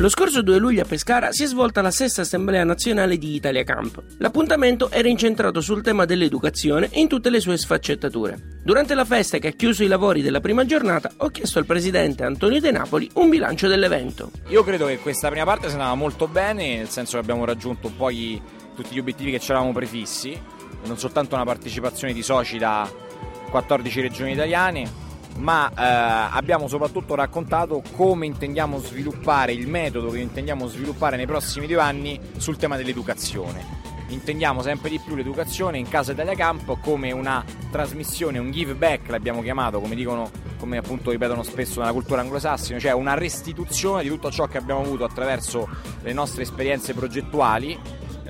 Lo scorso 2 luglio a Pescara si è svolta la sesta assemblea nazionale di Italia Camp. L'appuntamento era incentrato sul tema dell'educazione in tutte le sue sfaccettature. Durante la festa che ha chiuso i lavori della prima giornata ho chiesto al presidente Antonio De Napoli un bilancio dell'evento. Io credo che questa prima parte sia andata molto bene, nel senso che abbiamo raggiunto un tutti gli obiettivi che ci eravamo prefissi, non soltanto una partecipazione di soci da 14 regioni italiane, ma eh, abbiamo soprattutto raccontato come intendiamo sviluppare il metodo che intendiamo sviluppare nei prossimi due anni sul tema dell'educazione. Intendiamo sempre di più l'educazione in Casa Italia Camp come una trasmissione, un give back l'abbiamo chiamato, come dicono, come appunto ripetono spesso nella cultura anglosassone, cioè una restituzione di tutto ciò che abbiamo avuto attraverso le nostre esperienze progettuali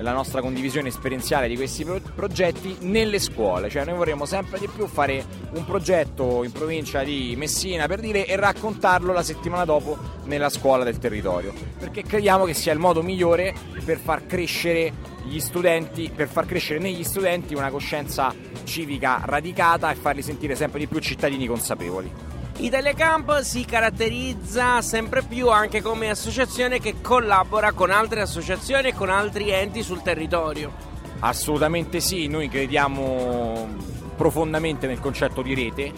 la nostra condivisione esperienziale di questi pro- progetti nelle scuole, cioè noi vorremmo sempre di più fare un progetto in provincia di Messina per dire e raccontarlo la settimana dopo nella scuola del territorio, perché crediamo che sia il modo migliore per far crescere gli studenti, per far crescere negli studenti una coscienza civica radicata e farli sentire sempre di più cittadini consapevoli. Italia Camp si caratterizza sempre più anche come associazione che collabora con altre associazioni e con altri enti sul territorio. Assolutamente sì, noi crediamo profondamente nel concetto di rete,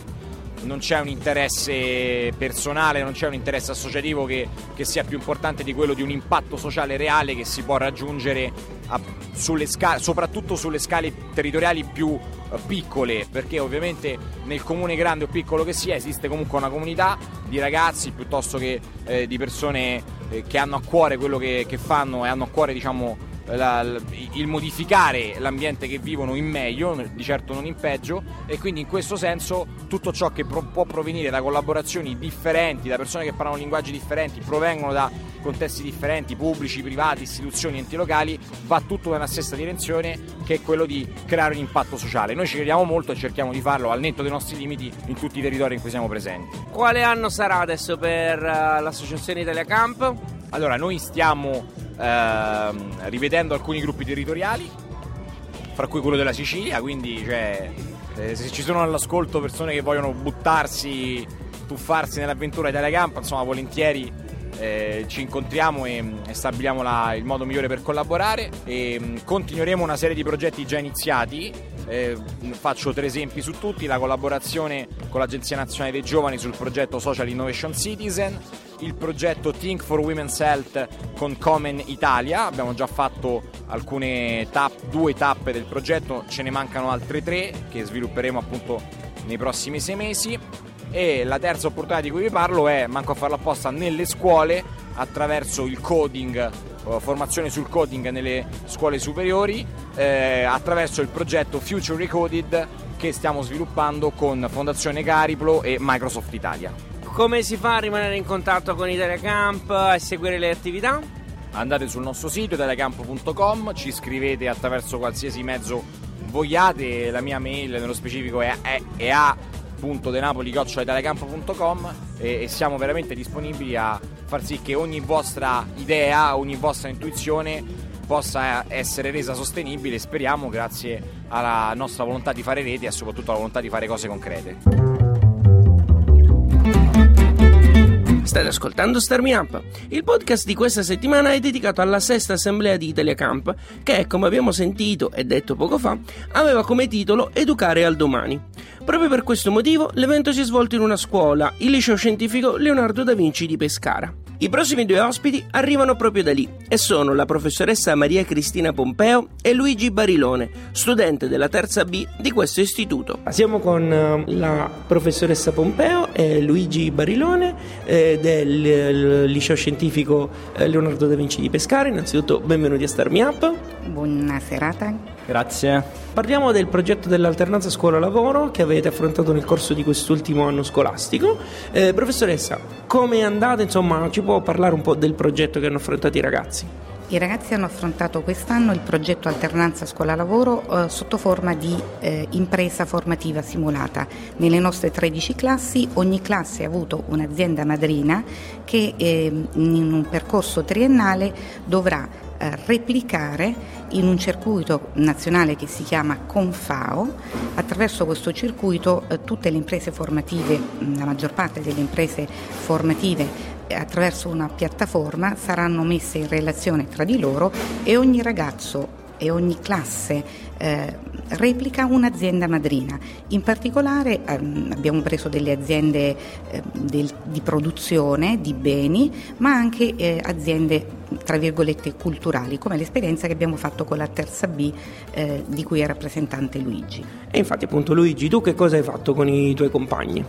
non c'è un interesse personale, non c'è un interesse associativo che, che sia più importante di quello di un impatto sociale reale che si può raggiungere a- sulle sca- soprattutto sulle scale territoriali più eh, piccole, perché ovviamente nel comune grande o piccolo che sia esiste comunque una comunità di ragazzi piuttosto che eh, di persone eh, che hanno a cuore quello che, che fanno e hanno a cuore diciamo la- il modificare l'ambiente che vivono in meglio, di certo non in peggio, e quindi in questo senso tutto ciò che pro- può provenire da collaborazioni differenti, da persone che parlano linguaggi differenti, provengono da contesti differenti, pubblici, privati, istituzioni, enti locali, va tutto nella stessa direzione che è quello di creare un impatto sociale. Noi ci crediamo molto e cerchiamo di farlo al netto dei nostri limiti in tutti i territori in cui siamo presenti. Quale anno sarà adesso per eh, l'associazione Italia Camp? Allora, noi stiamo ehm, rivedendo alcuni gruppi territoriali, fra cui quello della Sicilia, quindi cioè, eh, se ci sono all'ascolto persone che vogliono buttarsi, tuffarsi nell'avventura Italia Camp, insomma, volentieri eh, ci incontriamo e, e stabiliamo la- il modo migliore per collaborare e mh, continueremo una serie di progetti già iniziati. eh, faccio tre esempi su tutti: la collaborazione con l'Agenzia Nazionale dei Giovani sul progetto Social Innovation Citizen, il progetto Think for Women's Health con Comen Italia. Abbiamo già fatto alcune tap- due tappe del progetto, ce ne mancano altre tre che svilupperemo appunto nei prossimi sei mesi. E la terza opportunità di cui vi parlo è, manco a farlo apposta, nelle scuole attraverso il coding, eh, formazione sul coding nelle scuole superiori, eh, attraverso il progetto Future Recoded che stiamo sviluppando con Fondazione Cariplo e Microsoft Italia. Come si fa a rimanere in contatto con Italia Camp e seguire le attività? Andate sul nostro sito telecampo.com, ci scrivete attraverso qualsiasi mezzo vogliate, la mia mail nello specifico è, è, è a.denapoli.com e, e siamo veramente disponibili a far sì che ogni vostra idea, ogni vostra intuizione possa essere resa sostenibile, speriamo, grazie alla nostra volontà di fare reti e soprattutto alla volontà di fare cose concrete. Ascoltando Star Me Up. Il podcast di questa settimana è dedicato alla sesta assemblea di Italia Camp, che, come abbiamo sentito e detto poco fa, aveva come titolo Educare al domani. Proprio per questo motivo l'evento si è svolto in una scuola, il liceo scientifico Leonardo da Vinci di Pescara. I prossimi due ospiti arrivano proprio da lì e sono la professoressa Maria Cristina Pompeo e Luigi Barilone, studente della terza B di questo istituto. Siamo con eh, la professoressa Pompeo e Luigi Barilone eh, del eh, liceo scientifico eh, Leonardo da Vinci di Pescara. Innanzitutto benvenuti a Star Me Up. Buona serata. Grazie. Parliamo del progetto dell'alternanza scuola-lavoro che avete affrontato nel corso di quest'ultimo anno scolastico. Eh, professoressa, come è andata? Insomma, ci può parlare un po' del progetto che hanno affrontato i ragazzi? I ragazzi hanno affrontato quest'anno il progetto Alternanza Scuola-Lavoro eh, sotto forma di eh, impresa formativa simulata. Nelle nostre 13 classi ogni classe ha avuto un'azienda madrina che eh, in un percorso triennale dovrà replicare in un circuito nazionale che si chiama Confao. Attraverso questo circuito eh, tutte le imprese formative, la maggior parte delle imprese formative attraverso una piattaforma saranno messe in relazione tra di loro e ogni ragazzo e ogni classe eh, replica un'azienda madrina. In particolare ehm, abbiamo preso delle aziende eh, del, di produzione di beni, ma anche eh, aziende tra virgolette culturali, come l'esperienza che abbiamo fatto con la terza B eh, di cui è rappresentante Luigi. E infatti appunto Luigi, tu che cosa hai fatto con i tuoi compagni?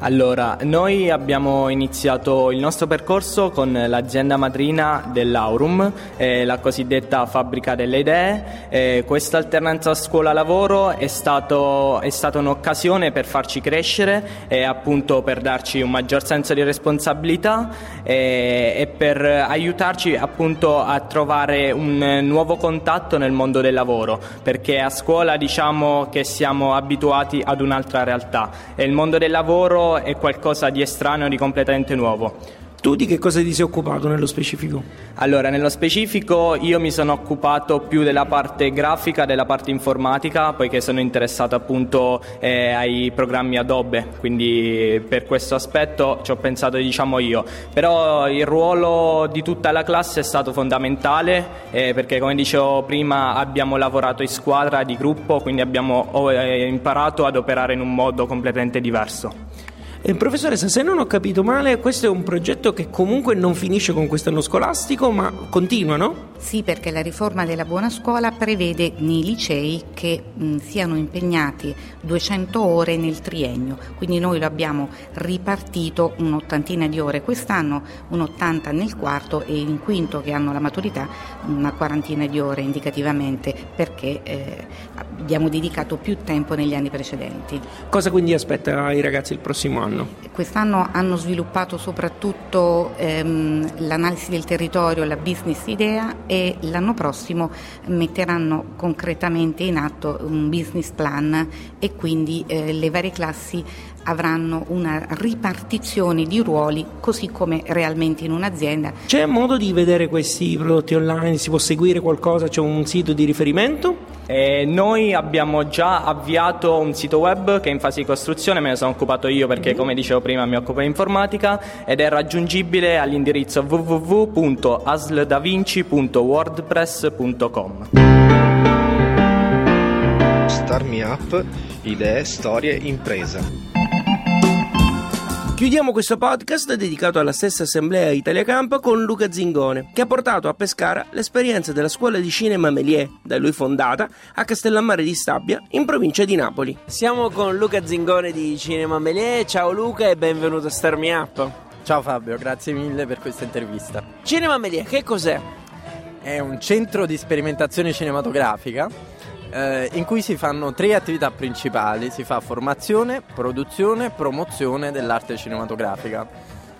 Allora, noi abbiamo iniziato il nostro percorso con l'azienda madrina dell'Aurum, eh, la cosiddetta fabbrica delle idee. Eh, questa alternanza scuola-lavoro è, stato, è stata un'occasione per farci crescere e appunto per darci un maggior senso di responsabilità e, e per aiutarci appunto a trovare un nuovo contatto nel mondo del lavoro, perché a scuola diciamo che siamo abituati ad un'altra realtà e il mondo del lavoro è qualcosa di estraneo, di completamente nuovo. Tu di che cosa ti sei occupato nello specifico? Allora, nello specifico io mi sono occupato più della parte grafica, della parte informatica, poiché sono interessato appunto eh, ai programmi Adobe, quindi per questo aspetto ci ho pensato diciamo io. Però il ruolo di tutta la classe è stato fondamentale eh, perché come dicevo prima abbiamo lavorato in squadra, di gruppo, quindi abbiamo eh, imparato ad operare in un modo completamente diverso. Eh, professoressa, se non ho capito male, questo è un progetto che comunque non finisce con quest'anno scolastico, ma continua, no? Sì, perché la riforma della buona scuola prevede nei licei che mh, siano impegnati 200 ore nel triennio, quindi noi lo abbiamo ripartito un'ottantina di ore quest'anno, un'ottanta nel quarto e in quinto che hanno la maturità una quarantina di ore indicativamente perché eh, abbiamo dedicato più tempo negli anni precedenti. Cosa quindi aspetta i ragazzi il prossimo anno? Quest'anno. Hanno sviluppato soprattutto ehm, l'analisi del territorio, la business idea e l'anno prossimo metteranno concretamente in atto un business plan e quindi eh, le varie classi avranno una ripartizione di ruoli così come realmente in un'azienda. C'è modo di vedere questi prodotti online? Si può seguire qualcosa? C'è un sito di riferimento? Eh, noi abbiamo già avviato un sito web che è in fase di costruzione, me ne sono occupato io perché come dicevo prima mi occupo di informatica ed è raggiungibile all'indirizzo www.asledavinci.wordpress.com. Start Me Up, idee, storie, impresa. Chiudiamo questo podcast dedicato alla stessa assemblea Italia Camp con Luca Zingone, che ha portato a Pescara l'esperienza della scuola di cinema Melier, da lui fondata, a Castellammare di Stabia, in provincia di Napoli. Siamo con Luca Zingone di Cinema Melier. Ciao Luca e benvenuto a Star Me Up. Ciao Fabio, grazie mille per questa intervista. Cinema Melier, che cos'è? È un centro di sperimentazione cinematografica eh, in cui si fanno tre attività principali, si fa formazione, produzione, promozione dell'arte cinematografica.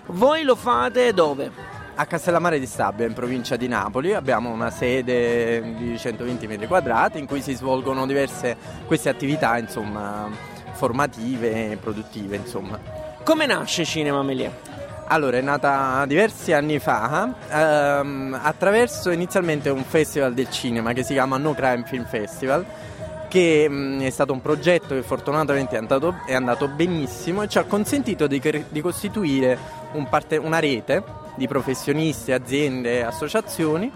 Voi lo fate dove? A Castellammare di Stabia, in provincia di Napoli, abbiamo una sede di 120 metri quadrati in cui si svolgono diverse queste attività, insomma, formative e produttive, insomma. Come nasce Cinema Melier? Allora, è nata diversi anni fa ehm, attraverso inizialmente un festival del cinema che si chiama No Crime Film Festival che mh, mm, è stato un progetto che fortunatamente è andato, è andato benissimo e ci ha consentito di, di costituire un parte, una rete di professionisti, aziende, associazioni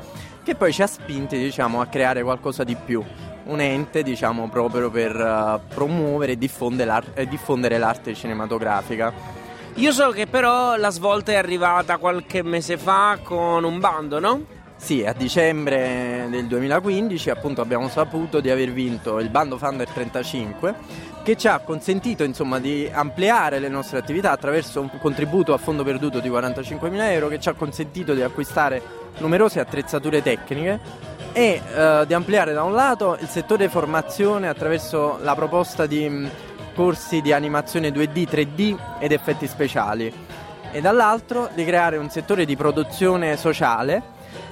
che poi ci ha spinti diciamo, a creare qualcosa di più, un ente diciamo, proprio per uh, promuovere e diffondere, l'ar- diffondere l'arte cinematografica. Io so che però la svolta è arrivata qualche mese fa con un bando, no? Sì, a dicembre del 2015 appunto abbiamo saputo di aver vinto il bando Funder 35 che ci ha consentito insomma di ampliare le nostre attività attraverso un contributo a fondo perduto di 45.000 euro che ci ha consentito di acquistare numerose attrezzature tecniche e eh, di ampliare da un lato il settore formazione attraverso la proposta di corsi di animazione 2D, 3D ed effetti speciali. E dall'altro di creare un settore di produzione sociale,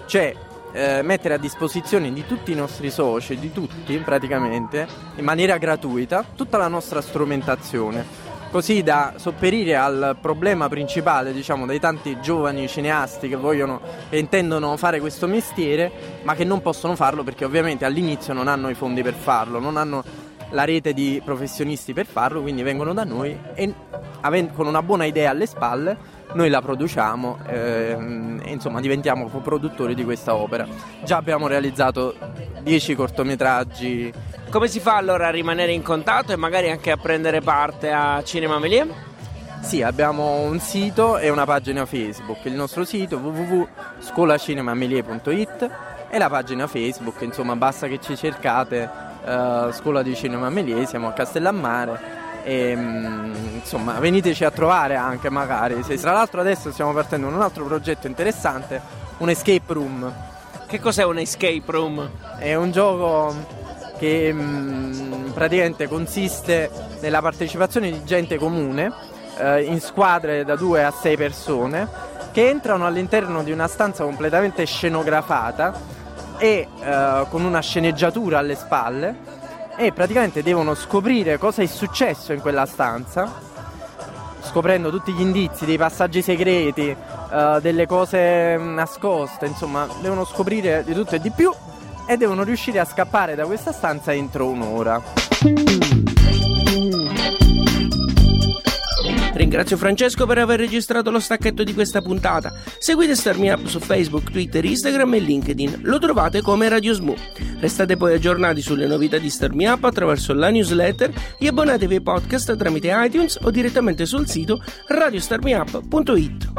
cioè eh, mettere a disposizione di tutti i nostri soci, di tutti praticamente, in maniera gratuita, tutta la nostra strumentazione. Così da sopperire al problema principale, diciamo, dei tanti giovani cineasti che vogliono e intendono fare questo mestiere, ma che non possono farlo perché ovviamente all'inizio non hanno i fondi per farlo, non hanno la rete di professionisti per farlo, quindi vengono da noi e con una buona idea alle spalle noi la produciamo ehm, e insomma diventiamo coproduttori di questa opera. Già abbiamo realizzato 10 cortometraggi. Come si fa allora a rimanere in contatto e magari anche a prendere parte a Cinema Melier? Sì, abbiamo un sito e una pagina Facebook. Il nostro sito www.scolacinemamelier.it e la pagina Facebook, insomma basta che ci cercate uh, Scuola di Cinema Melier, siamo a Castellammare e, mm, insomma, veniteci a trovare anche magari. Se, tra l'altro adesso stiamo partendo con un altro progetto interessante, un escape room. Che cos'è un escape room? È un gioco che mh, mm, praticamente consiste nella partecipazione di gente comune eh, in squadre da due a sei persone che entrano all'interno di una stanza completamente scenografata e eh, con una sceneggiatura alle spalle e praticamente devono scoprire cosa è successo in quella stanza, scoprendo tutti gli indizi, dei passaggi segreti, uh, delle cose nascoste, insomma, devono scoprire di tutto e di più e devono riuscire a scappare da questa stanza entro un'ora. Ringrazio Francesco per aver registrato lo stacchetto di questa puntata. Seguite Starmi Up su Facebook, Twitter, Instagram e LinkedIn. Lo trovate come Radio Smoo. Restate poi aggiornati sulle novità di Starmi Up attraverso la newsletter e abbonatevi ai podcast tramite iTunes o direttamente sul sito radiostarmiup.it.